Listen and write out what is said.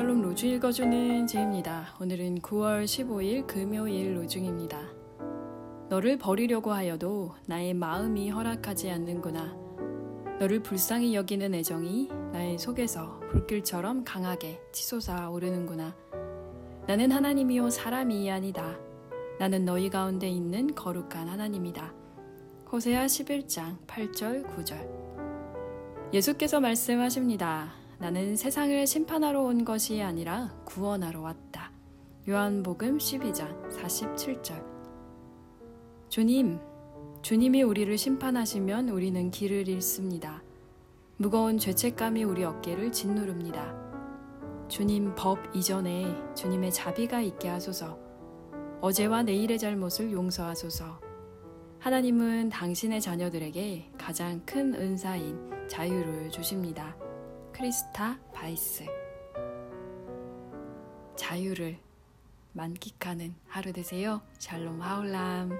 로주 읽어주는 제입니다. 오늘은 9월 15일 금요일 로중입니다. 너를 버리려고 하여도 나의 마음이 허락하지 않는구나. 너를 불쌍히 여기는 애정이 나의 속에서 불길처럼 강하게 치솟아 오르는구나. 나는 하나님이요 사람이 아니다. 나는 너희 가운데 있는 거룩한 하나님이다. 호세아 11장 8절 9절 예수께서 말씀하십니다. 나는 세상을 심판하러 온 것이 아니라 구원하러 왔다. 요한복음 12장 47절. 주님, 주님이 우리를 심판하시면 우리는 길을 잃습니다. 무거운 죄책감이 우리 어깨를 짓누릅니다. 주님 법 이전에 주님의 자비가 있게 하소서. 어제와 내일의 잘못을 용서하소서. 하나님은 당신의 자녀들에게 가장 큰 은사인 자유를 주십니다. 크리스타 바이스 자유를 만끽하는 하루 되세요. 샬롬 하울람